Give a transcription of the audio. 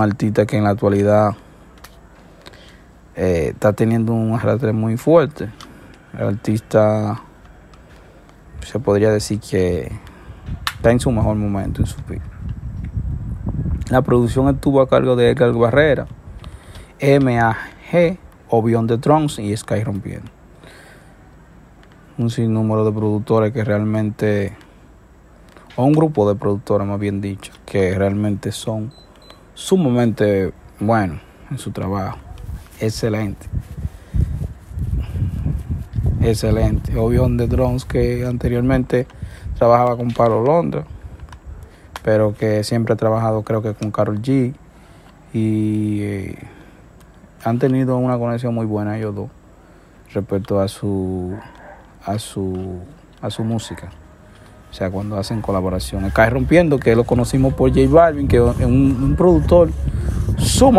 artista que en la actualidad eh, está teniendo un arrastre muy fuerte. El artista se podría decir que está en su mejor momento en su vida. La producción estuvo a cargo de Edgar Barrera, MAG, Obion de Trunks y Sky Rompiendo. Un sinnúmero de productores que realmente, o un grupo de productores más bien dicho, que realmente son sumamente buenos en su trabajo. Excelente. Excelente. Obion de Drones que anteriormente trabajaba con Pablo Londra, pero que siempre ha trabajado creo que con Carol G. Y eh, han tenido una conexión muy buena ellos dos respecto a su a su a su música. Sea, cuando hacen colaboraciones. Cae rompiendo, que lo conocimos por J Balvin, que es un, un productor suma